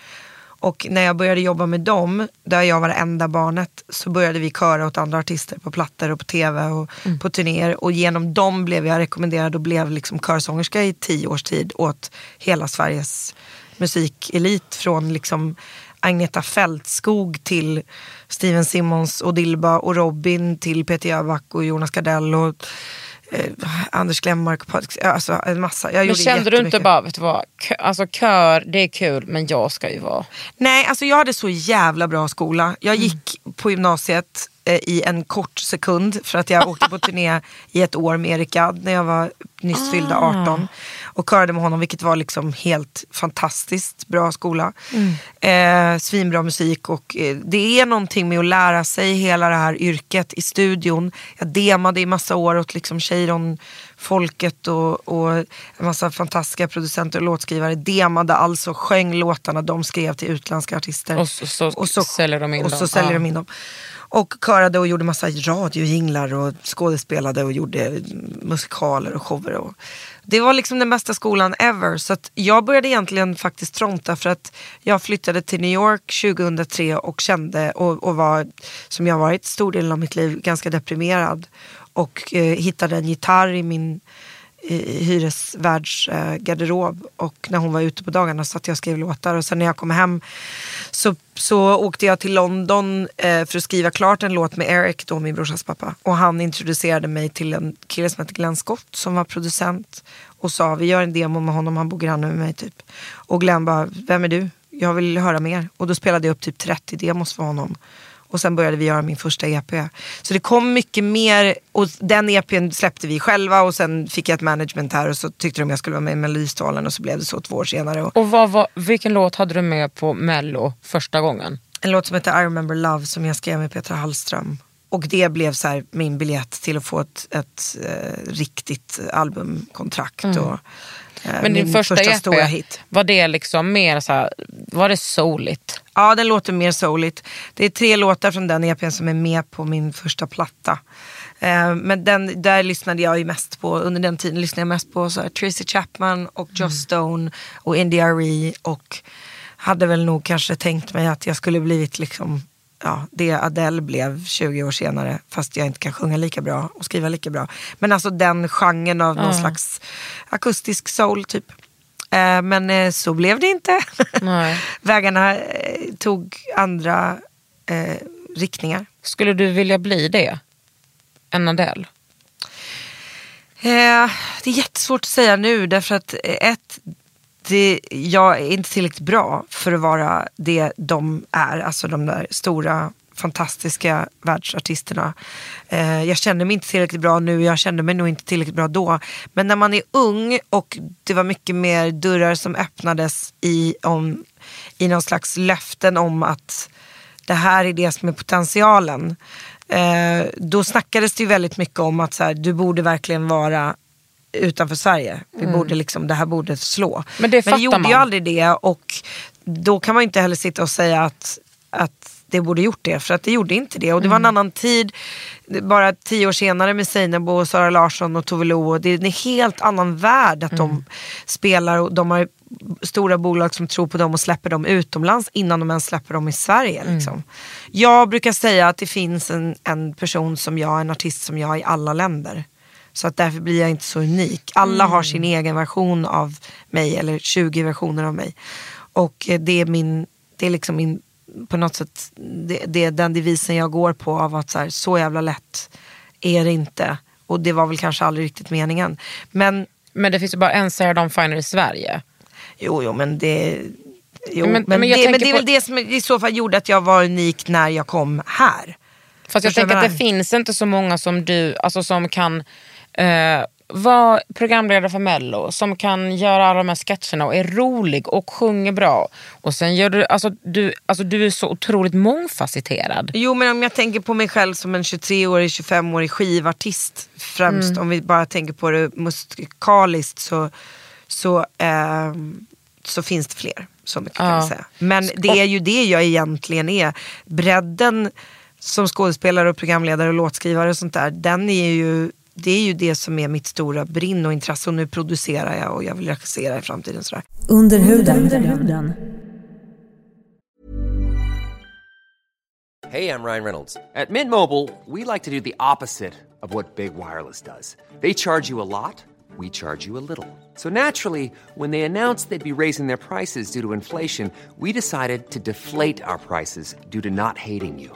S3: Och när jag började jobba med dem, där jag var det enda barnet, så började vi köra åt andra artister på plattor och på tv och på turnéer. Och genom dem blev jag rekommenderad och blev liksom körsångerska i tio års tid åt hela Sveriges musikelit. Från liksom Agneta Fältskog till Steven Simmons och Dilba och Robin till Peter Jöback och Jonas Gardell och eh, Anders Glenmark. Alltså en massa. Jag
S2: Men kände du inte bara, vet du vad, kö, alltså kör det är kul men jag ska ju vara.
S3: Nej, alltså jag hade så jävla bra skola. Jag gick på gymnasiet i en kort sekund för att jag åkte på turné i ett år med Erik Gadd när jag var nyss fyllda 18. Och körade med honom vilket var liksom helt fantastiskt bra skola. Eh, svinbra musik och eh, det är någonting med att lära sig hela det här yrket i studion. Jag demade i massa år åt liksom Cheiron folket och, och en massa fantastiska producenter och låtskrivare. Demade alltså, sjöng låtarna de skrev till utländska artister.
S2: Och så- så säljer de in
S3: och
S2: dem.
S3: så säljer
S2: Ja.
S3: de in dem. Och körade och gjorde massa radiojinglar och skådespelade och gjorde musikaler och shower. Och det var liksom den bästa skolan ever. Så att jag började egentligen faktiskt tronta för att jag flyttade till New York 2003 och kände och, och var, som jag varit stor del av mitt liv, ganska deprimerad. Och eh, hittade en gitarr i min i hyresvärds eh, garderob och när hon var ute på dagarna satt jag och skrev låtar och sen när jag kom hem så, så åkte jag till London eh, för att skriva klart en låt med Eric, då min brorsas pappa. Och han introducerade mig till en kille som hette Glenn Scott som var producent och sa vi gör en demo med honom, han bor granne med mig typ. Och Glenn bara, vem är du? Jag vill höra mer. Och då spelade jag upp typ 30 demos för honom. Och sen började vi göra min första EP. Så det kom mycket mer och den EPn släppte vi själva och sen fick jag ett management här och så tyckte de jag skulle vara med i Melodifestivalen och så blev det så två år senare. Och
S2: Och vad, var- vilken låt hade du med på mello första gången?
S3: en låt som heter I remember love som jag skrev med Petra Hallström. Och det blev så min biljett till att få ett, ett eh, riktigt albumkontrakt. Och,
S2: Mm. Men din
S3: min
S2: första, EP,
S3: stora hit.
S2: var det liksom mer så här, var det souligt?
S3: Ja, den låter mer souligt. Det är tre låtar från den EPn som är med på min första platta. Eh, men den, där lyssnade jag ju mest på, under den tiden lyssnade jag mest på så här, Tracy Chapman och Joss Stone och India Arie och hade väl nog kanske tänkt mig att jag skulle blivit liksom Ja, det Adele blev 20 år senare, fast jag inte kan sjunga lika bra och skriva lika bra. Men alltså den genren av någon slags akustisk soul typ. Eh, men eh, så blev det inte. Vägarna eh, tog andra riktningar.
S2: Skulle du vilja bli det? En Adele?
S3: Det är jättesvårt att säga nu därför att ett, det, jag är inte tillräckligt bra för att vara det de är, alltså de där stora fantastiska världsartisterna. Eh, jag känner mig inte tillräckligt bra nu, jag kände mig nog inte tillräckligt bra då. Men när man är ung och det var mycket mer dörrar som öppnades i, om, i någon slags löften om att det här är det som är potentialen. Eh, då snackades det ju väldigt mycket om att så här, du borde verkligen vara utanför Sverige. Vi borde liksom, det här borde slå.
S2: Mm. Men det fattar
S3: gjorde
S2: man.
S3: ju aldrig det och då kan man inte heller sitta och säga att, att det borde gjort det. För att det gjorde inte det. Och det var en
S2: Mm.
S3: annan tid. Bara tio år senare med Seinabo och Sara Larsson och Tove Lo. och Det är en helt annan värld att
S2: Mm.
S3: de spelar och de har stora bolag som tror på dem och släpper dem utomlands innan de ens släpper dem i Sverige.
S2: Mm.
S3: Liksom. Jag brukar säga att det finns en, en person som jag, en artist som jag i alla länder. Så att därför blir jag inte så unik. Alla har sin egen version av mig eller 20 versioner av mig. Och eh, det är min, det är liksom min, på något sätt, det, det är den devisen jag går på av att så, här, så jävla lätt är det inte. Och det var väl kanske aldrig riktigt meningen. Men
S2: Men det finns ju bara en Sarah Dawn Finer i Sverige.
S3: Jo, jo men det... Jo,
S2: Men-
S3: men,
S2: men jag
S3: det, men det är
S2: på-
S3: väl det som i så fall gjorde att jag var unik när jag kom här.
S2: Fast jag
S3: Förstår
S2: tänker att det
S3: jag
S2: finns inte så många som du, alltså som kan eh, vara programledare för mello, som kan göra alla de här sketcherna och är rolig och sjunger bra. Och sen gör du, alltså du, alltså du är så otroligt mångfacetterad.
S3: Jo men om jag tänker på mig själv som en 23-årig, 25-årig skivartist främst. Om vi bara tänker på det musikaliskt så, så, ehm, så finns det fler. Så mycket kan
S2: Ja.
S3: jag säga. Men det är ju det jag egentligen är. Bredden som skådespelare och programledare och låtskrivare och sånt där. Den är ju, det är ju det som är mitt stora brinn och intresse. Och nu producerar jag och jag vill regissera i framtiden. Sådär.
S1: Under huden.
S4: Hey, I'm Ryan Reynolds. At Mint Mobile, we like to do the opposite of what Big Wireless does. They charge you a lot, we charge you a little. So naturally, when they announced they'd be raising their prices due to inflation, we decided to deflate our prices due to not hating you.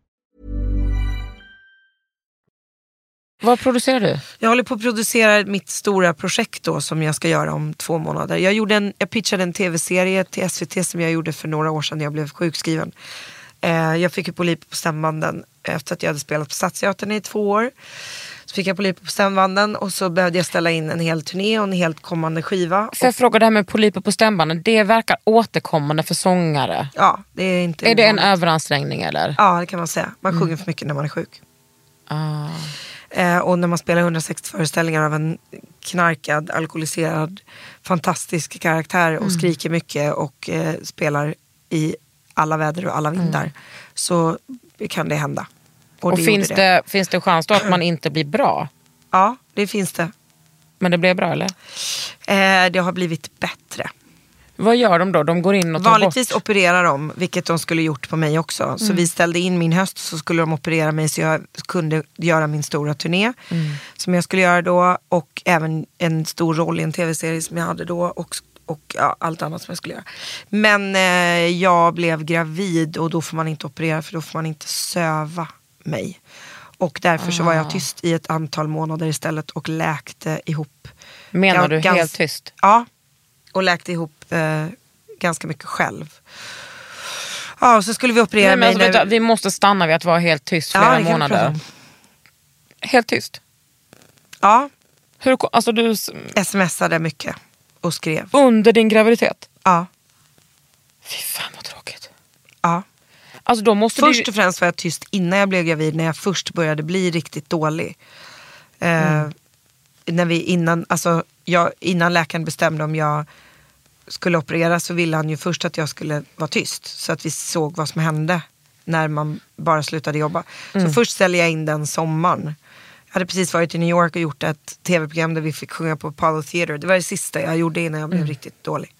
S2: Vad producerar du?
S3: Jag håller på att producera mitt stora projekt då som jag ska göra om två månader. Jag, gjorde en, jag pitchade en tv-serie till SVT som jag gjorde för några år sedan när jag blev sjukskriven. Eh, jag fick ju polyper på stämbanden efter att jag hade spelat på Stadsteatern i två år. Så fick jag polyper på stämbanden och så behövde jag ställa in en hel turné och en helt kommande skiva.
S2: Får jag fråga det här med polyper på stämbanden, det verkar återkommande för sångare.
S3: Ja, det är inte
S2: Är det en överansträngning eller?
S3: Ja, det kan man säga. Man sjunger för mycket när man är sjuk.
S2: Ah.
S3: Eh, och när man spelar 160 föreställningar av en knarkad, alkoholiserad, fantastisk karaktär och skriker mycket och eh, spelar i alla väder och alla vindar så kan det hända.
S2: Och
S3: det
S2: finns
S3: gjorde
S2: det, finns det chans då att man inte blir bra?
S3: Ja, det finns det.
S2: Men det blev bra eller?
S3: Eh, det har blivit bättre.
S2: Vad gör de då? De går in och tar
S3: Vanligtvis
S2: bort?
S3: opererar de, vilket de skulle gjort på mig också.
S2: Mm.
S3: Så vi ställde in min höst så skulle de operera mig så jag kunde göra min stora turné.
S2: Mm.
S3: Som jag skulle göra då och även en stor roll i en tv-serie som jag hade då. Och, och ja, allt annat som jag skulle göra. Men eh, jag blev gravid och då får man inte operera för då får man inte söva mig. Och därför så var
S2: Ah.
S3: jag tyst i ett antal månader istället och läkte ihop.
S2: Menar du helt tyst?
S3: Ja, och läkte ihop eh, ganska mycket själv. Ja, och så skulle vi operera
S2: Nej, men
S3: mig.
S2: alltså, vet du, vi måste stanna vid att vara helt tyst flera
S3: Ja, vi
S2: månader. Helt tyst?
S3: Ja,
S2: Hur, alltså du,
S3: smsade mycket och skrev.
S2: under din graviditet?
S3: Ja,
S2: Fy fan vad tråkigt.
S3: ja.
S2: Alltså då måste
S3: Först och främst var jag tyst innan jag blev gravid, när jag först började bli riktigt dålig. Eh,
S2: Mm.
S3: när vi innan, alltså, jag, innan läkaren bestämde om jag skulle operera så ville han ju först att jag skulle vara tyst. Så att vi såg vad som hände när man bara slutade jobba.
S2: Mm.
S3: Så först ställde jag in den sommaren. Jag hade precis varit i New York och gjort ett tv-program där vi fick sjunga på Apollo Theater. Det var det sista jag gjorde innan jag blev
S2: Mm.
S3: riktigt dålig.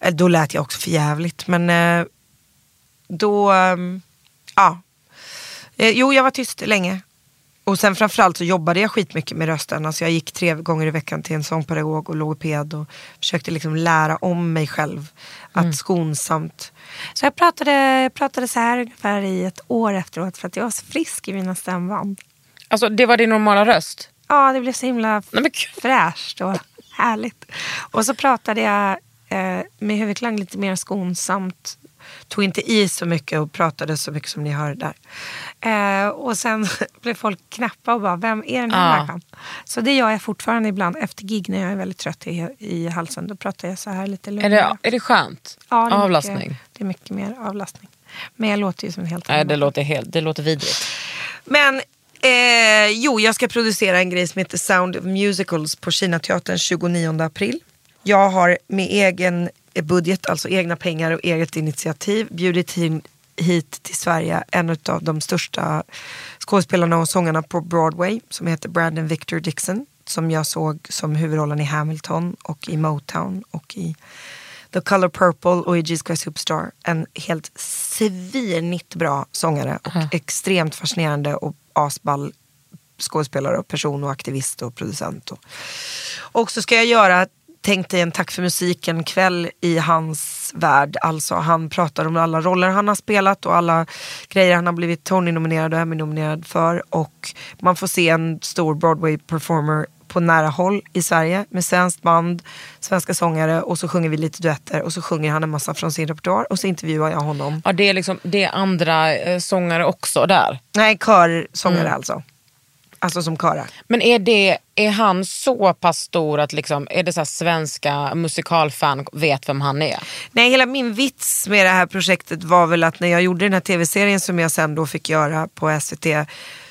S3: Eh, Då lät jag också för jävligt men eh, då, ehm, ja. Eh, jo, jag var tyst länge. Och sen framförallt så jobbade jag skitmycket med rösten. Alltså jag gick tre gånger i veckan till en sångpedagog och logoped och försökte liksom lära om mig själv. Att skonsamt. Så jag pratade, jag pratade så här ungefär i ett år efteråt för att jag var så frisk i mina stämband.
S2: Alltså det var din normala röst?
S3: Ja, det blev så himla
S2: Nej,
S3: fräscht och härligt. Och så pratade jag eh, med huvudklang lite mer skonsamt. Tog inte i så mycket och pratade så mycket som ni hör där. Eh, och sen blev folk knäppa och bara, vem är den här
S2: Ja.
S3: människan? Så det gör jag fortfarande ibland efter gig när jag är väldigt trött i, i halsen. Då pratar jag så här lite
S2: Är
S3: lugnare.
S2: det, är det skönt?
S3: Ja, det är
S2: Avlastning?
S3: Mycket, det är mycket mer avlastning. Men jag låter ju som en helt
S2: Nej
S3: annan
S2: det
S3: människa.
S2: låter, helt, det låter vidrigt.
S3: Men eh, jo, jag ska producera en grej som heter Sound of Musicals på Kinateatern 29 april. Jag har med egen budget, alltså egna pengar och eget initiativ bjudit in, hit till Sverige en av de största skådespelarna och sångarna på Broadway som heter Brandon Victor Dixon. Som jag såg som huvudrollen i Hamilton och i Motown och i The Color Purple och i Jesus Christ Superstar. En helt svinigt bra sångare och extremt fascinerande och asball skådespelare och person och aktivist och producent. Och, och så ska jag göra Tänk dig en Tack för musiken kväll i hans värld. Alltså han pratar om alla roller han har spelat och alla grejer han har blivit Tony-nominerad och Emmy-nominerad för. Och man får se en stor Broadway-performer på nära håll i Sverige med svenskt band, svenska sångare och så sjunger vi lite duetter och så sjunger han en massa från sin repertoar och så intervjuar jag honom.
S2: Ja, det, är liksom, det är andra eh, sångare också där.
S3: Nej, körsångare alltså. Alltså som körar.
S2: Men är, det, är han så pass stor att liksom, är det så svenska musikalfan vet vem han är?
S3: Nej, hela min vits med det här projektet var väl att när jag gjorde den här tv-serien som jag sen då fick göra på SVT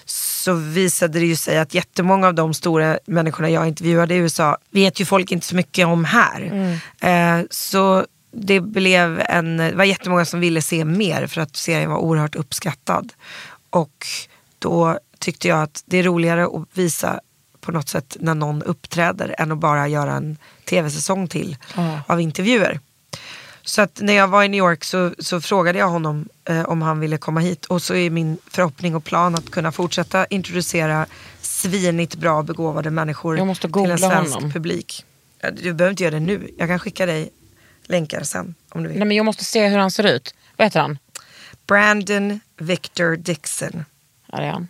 S3: så visade det ju sig att jättemånga av de stora människorna jag intervjuade i USA vet ju folk inte så mycket om här. Eh, så det, blev en, det var jättemånga som ville se mer för att serien var oerhört uppskattad. Och då tyckte jag att det är roligare att visa på något sätt när någon uppträder än att bara göra en tv-säsong till av intervjuer. Så att när jag var i New York så, så frågade jag honom eh, om han ville komma hit och så är min förhoppning och plan att kunna fortsätta introducera svinigt bra begåvade människor till en svensk
S2: honom.
S3: publik. Ja, Du behöver inte göra det nu. Jag kan skicka dig länkar sen om du vill.
S2: Nej, men jag måste se hur han ser ut. Vad heter han?
S3: Brandon Victor Dixon.
S2: Här är han.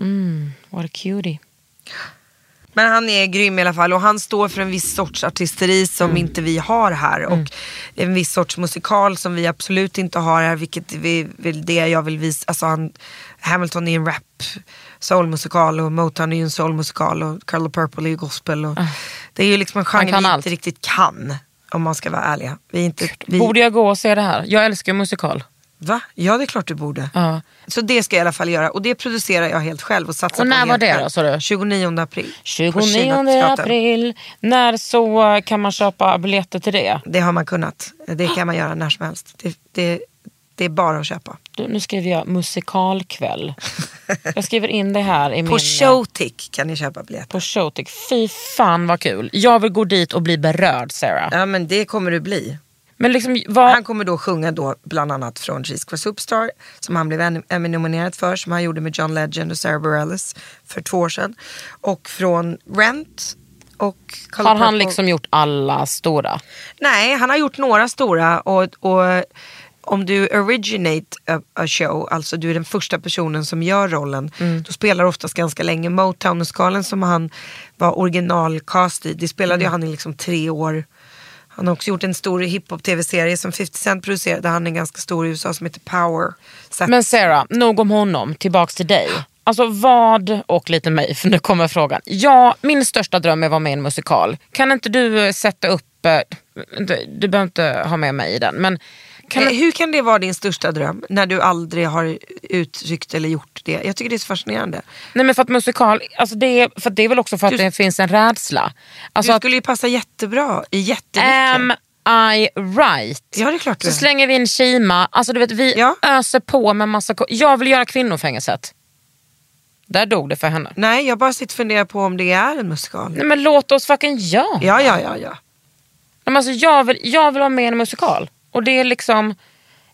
S2: Mm, what a cutie.
S3: Men han är grym i alla fall och han står för en viss sorts artisteri som
S2: Mm.
S3: inte vi har här. Och en viss sorts musikal som vi absolut inte har här. Vilket vi, vill, det jag vill visa. Alltså han, Hamilton är en rap soulmusikal och Motown är ju en soulmusikal och Color Purple är ju gospel. Och Det är ju liksom en genre vi
S2: allt.
S3: inte riktigt kan. Om man ska vara ärliga. Vi inte, vi,
S2: Borde jag gå och se det här? Jag älskar musikal.
S3: Va? Ja det är klart du borde.
S2: Ja.
S3: Så det ska jag i alla fall göra och det producerar jag helt själv och satsar
S2: Och när
S3: på
S2: var det då, sa du?
S3: 29 april. på
S2: 29
S3: Kinnatteatern.
S2: april. När så kan man köpa biljetter till det?
S3: Det har man kunnat. Det kan man göra när som helst. Det, det, det är bara att köpa.
S2: Du, nu skriver jag musikalkväll. Jag skriver in det här i min...
S3: På Showtick kan ni köpa biljetter.
S2: På Showtick. Fy fan vad kul. Jag vill gå dit och bli berörd Sarah.
S3: Ja men det kommer du bli.
S2: Men liksom, vad...
S3: Han kommer då sjunga då bland annat från Jesus Christ Superstar som han blev Emmy-nominerad för som han gjorde med John Legend och Sarah Bareilles för två år sedan. Och från Rent och
S2: har han liksom gjort alla stora?
S3: Nej, han har gjort några stora och, och om du originate a, a show, alltså du är den första personen som gör rollen, då spelar du oftast ganska länge. Motown-musikalen som han var originalcast i, det spelade ju han i liksom tre år. Han har också gjort en stor hiphop-tv-serie som 50 Cent producerade, han är ganska stor i USA som heter Power. Så
S2: Men Sarah, nog om honom. Tillbaks till dig. Alltså vad, och lite mig, för nu kommer frågan. Ja, min största dröm är att vara med i en musikal. Kan inte du eh, sätta upp, eh, du, du behöver inte ha med mig i den, men kan
S3: Eh, Hur kan det vara din största dröm när du aldrig har uttryckt eller gjort det? Jag tycker det är så fascinerande.
S2: nej men för att musikal, alltså det, är, för att det är väl också för att
S3: Du-
S2: det finns en rädsla. Alltså
S3: Du
S2: att,
S3: skulle ju passa jättebra i jättemycket.
S2: am I right?
S3: Ja det är klart
S2: Så slänger vi in Kima, alltså du vet vi
S3: Ja.
S2: öser på med massa, jag vill göra kvinnofängelset. Där dog det för henne.
S3: Nej, jag bara sitter och funderar på om det är en musikal.
S2: Nej men låt oss fucking göra.
S3: Ja, ja, ja, ja.
S2: Men alltså, jag, vill, jag vill vara med i en musikal. Och det är liksom,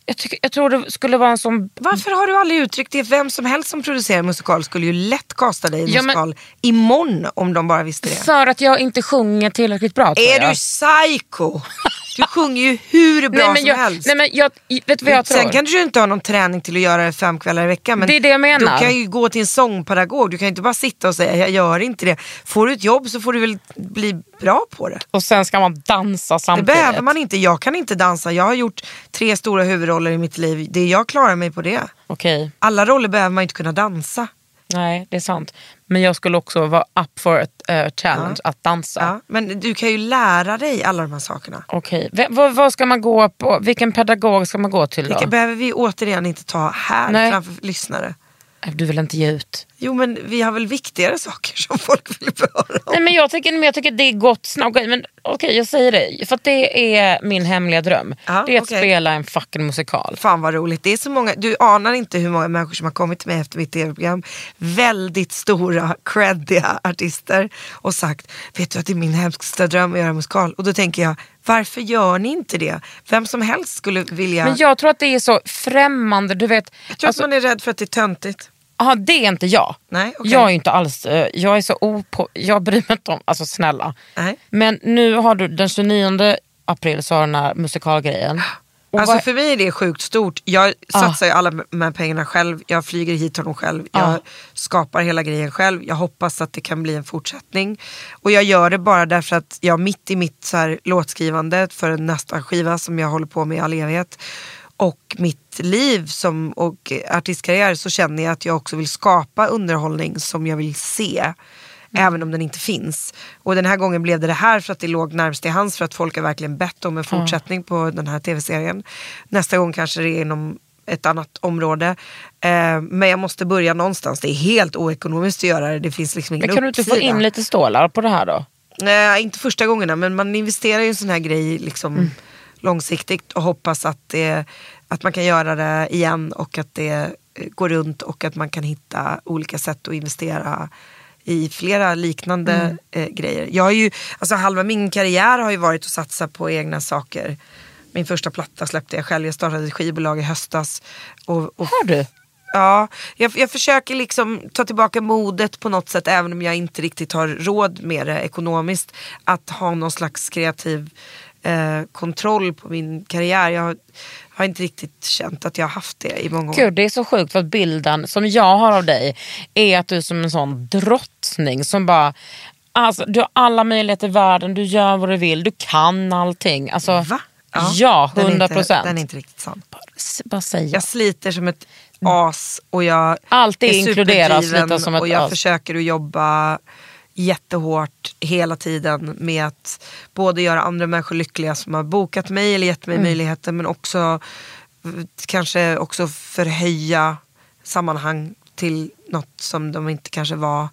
S2: jag, tycker, jag tror det skulle vara en sån...
S3: Varför har du aldrig uttryckt det? Vem som helst som producerar musikal skulle ju lätt kasta dig i
S2: Ja, men-
S3: musikal imorgon om de bara visste det.
S2: För att jag inte sjunger tillräckligt bra tror
S3: Är
S2: jag.
S3: du psycho? Du sjunger ju hur bra
S2: nej,
S3: som
S2: jag,
S3: helst.
S2: nej men jag, vet vad jag
S3: Sen
S2: tror?
S3: kan du ju inte ha någon träning till att göra det fem kvällar i veckan. Men
S2: Det är det jag menar.
S3: Du kan ju gå till en sångpedagog. Du kan ju inte bara sitta och säga jag gör inte det. Får du ett jobb så får du väl bli bra på det.
S2: Och sen ska man dansa
S3: Det
S2: samtidigt.
S3: behöver man inte. Jag kan inte dansa. Jag har gjort tre stora huvudroller i mitt liv. Det jag klarar mig på det.
S2: Okej,
S3: Alla roller behöver man inte kunna dansa.
S2: Nej det är sant. Men jag skulle också vara up for ett eh, challenge att dansa.
S3: Ja, men du kan ju lära dig alla de här sakerna.
S2: Okej, vad, vad ska man gå på? Vilken pedagog ska man gå till då?
S3: Vilka behöver vi återigen inte ta här
S2: Nej.
S3: framför lyssnare.
S2: Du vill inte ge ut?
S3: Jo men vi har väl viktigare saker som folk vill höra om.
S2: Nej men jag tycker, men jag tycker det är gott snack. Okej, men okej jag säger det. För att det är min hemliga dröm.
S3: Ja,
S2: det är att spela en fucking musikal.
S3: Fan vad roligt. Det är så många, du anar inte hur många människor som har kommit till mig efter mitt tv-program. Väldigt stora, creddiga artister och sagt, vet du att det är min hemska dröm att göra musikal? Och då tänker jag, varför gör ni inte det? Vem som helst skulle vilja.
S2: Men jag tror att det är så främmande. Du vet,
S3: jag tror
S2: alltså,
S3: att man är rädd för att det är töntigt.
S2: Aha, det är inte jag.
S3: Nej, okej.
S2: Jag är inte alls, eh, jag är så opå, jag bryr mig inte om, alltså snälla.
S3: Nej.
S2: Men nu har du den 29 april så har den här musikalgrejen. Och
S3: Alltså
S2: vad-
S3: för mig är det sjukt stort. Jag satsar ju alla de här pengarna själv. Jag flyger hit honom själv. Jag
S2: Ja.
S3: skapar hela grejen själv. Jag hoppas att det kan bli en fortsättning. Och jag gör det bara därför att jag mitt i mitt så här, låtskrivande för nästa skiva som jag håller på med i all evighet och mitt liv som, och artistkarriär så känner jag att jag också vill skapa underhållning som jag vill se. Även om den inte finns. Och den här gången blev det det här för att det låg närmast till hands för att folk har verkligen bett om en fortsättning på den här tv-serien. Nästa gång kanske det är inom ett annat område. Eh, men jag måste börja någonstans. Det är helt oekonomiskt att göra det. Det finns liksom ingen
S2: men kan du inte få
S3: uppsida.
S2: in lite stålar på det här då?
S3: Nej, inte första gångerna men man investerar ju i en sån här grej liksom långsiktigt och hoppas att, det, att man kan göra det igen och att det går runt och att man kan hitta olika sätt att investera i flera liknande
S5: Mm.
S3: eh, grejer. Jag har ju, alltså halva min karriär har ju varit att satsa på egna saker. Min första platta släppte jag själv. Jag startade ett skivbolag i höstas. Och, och
S2: Har du?
S3: Ja, jag, jag försöker liksom ta tillbaka modet på något sätt även om jag inte riktigt har råd med det ekonomiskt. Att ha någon slags kreativ eh, kontroll på min karriär. Jag har, har inte riktigt känt att jag har haft det i många år.
S2: Gud, det är så sjukt för att bilden som jag har av dig är att du är som en sån drottning som bara Alltså, du har alla möjligheter i världen, du gör vad du vill, du kan allting. Alltså,
S3: Va?
S2: Ja, hundra
S3: inte-
S2: procent.
S3: Den är inte riktigt sann.
S2: Bara säg ja.
S3: Jag sliter som ett as och jag
S2: Allt är
S3: är superdriven och jag
S2: as.
S3: försöker att jobba jättehårt hela tiden med att både göra andra människor lyckliga som har bokat mig eller gett mig
S2: Mm.
S3: möjligheter men också kanske också förhöja sammanhang till något som de inte kanske var.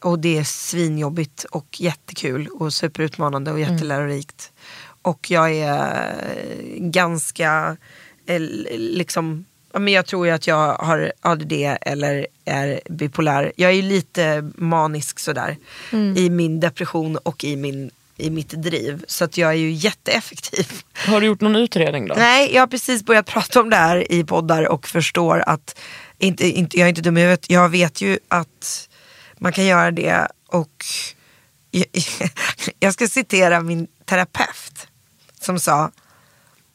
S3: Och det är svinjobbigt och jättekul och superutmanande och
S2: Mm.
S3: jättelärorikt. Och jag är ganska, eh, liksom, men jag tror ju att jag har ADD eller är bipolär. Jag är ju lite manisk sådär i min depression och i, min, i mitt driv. Så att jag är ju jätteeffektiv.
S2: Har du gjort någon utredning då?
S3: Nej, jag har precis börjat prata om det här i poddar och förstår att, inte, inte, jag är inte dum i huvudet, jag vet ju att man kan göra det och jag ska citera min terapeut som sa,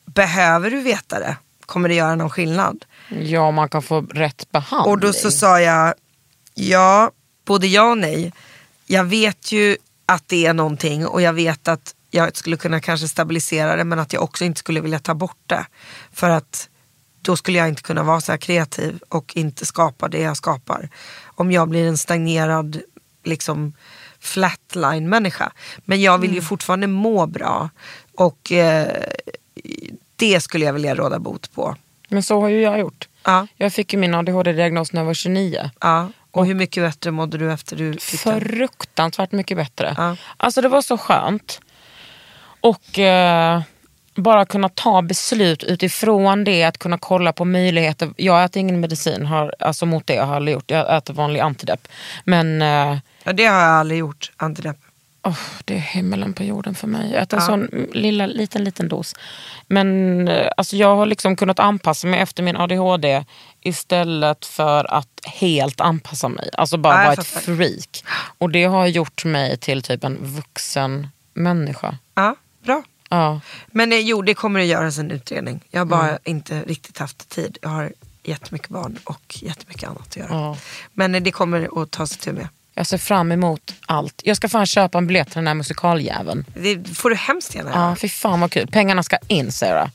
S3: behöver du veta det? Kommer det göra någon skillnad?
S2: Ja, man kan få rätt behandling.
S3: Och då så sa jag, ja, både ja och nej. Jag vet ju att det är någonting och jag vet att jag skulle kunna kanske stabilisera det men att jag också inte skulle vilja ta bort det. För att då skulle jag inte kunna vara så här kreativ och inte skapa det jag skapar. Om jag blir en stagnerad liksom flatline människa. Men jag vill ju fortfarande må bra. Och eh, det skulle jag vilja råda bot på.
S2: Men så har ju jag gjort.
S3: Ja.
S2: Jag fick ju min ADHD-diagnos när jag var 29.
S3: Ja. Och hur mycket bättre mådde du efter du fick den?
S2: Fruktansvärt mycket bättre.
S3: Ja.
S2: Alltså det var så skönt. Och eh, bara kunna ta beslut utifrån det, att kunna kolla på möjligheter. Jag äter ingen medicin har, alltså mot det, jag har aldrig gjort. Jag äter vanlig antidepp. Men eh,
S3: Ja, det har jag aldrig gjort, antidepp.
S2: Oh, det är himmelen på jorden för mig. Äter en sån lilla, liten, liten dos. Men eh, alltså, jag har liksom kunnat anpassa mig efter min ADHD istället för att helt anpassa mig. Alltså bara
S3: Ja,
S2: vara ett freak. Och det har gjort mig till typ en vuxen människa.
S3: Ja, bra.
S2: Ja.
S3: Men eh, jo, det kommer att göras en utredning. Jag har bara inte riktigt haft tid. Jag har jättemycket barn och jättemycket annat att göra.
S2: Ja.
S3: Men eh, det kommer att ta sig tur med.
S2: Jag ser fram emot allt. Jag ska fan köpa en biljett till den här musikaljäveln.
S3: Det får du hemskt gärna
S2: Ja, fy fan vad kul. Pengarna ska in Sarah.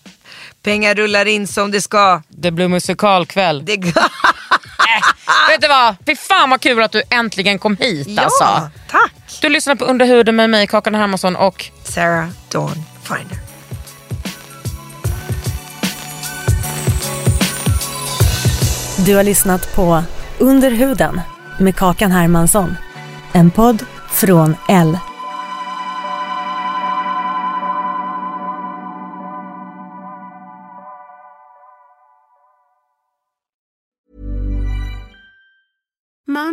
S3: Pengar rullar in som det ska.
S2: Det blir musikalkväll.
S3: Det...
S2: Vet du vad? Fy fan vad kul att du äntligen kom hit
S3: ja,
S2: alltså.
S3: tack.
S2: Du lyssnar på Under huden med mig, Kakan Hermansson och
S3: Sarah Dawn Finer.
S1: Du har lyssnat på Under huden med Kakan Hermansson. En podd från L.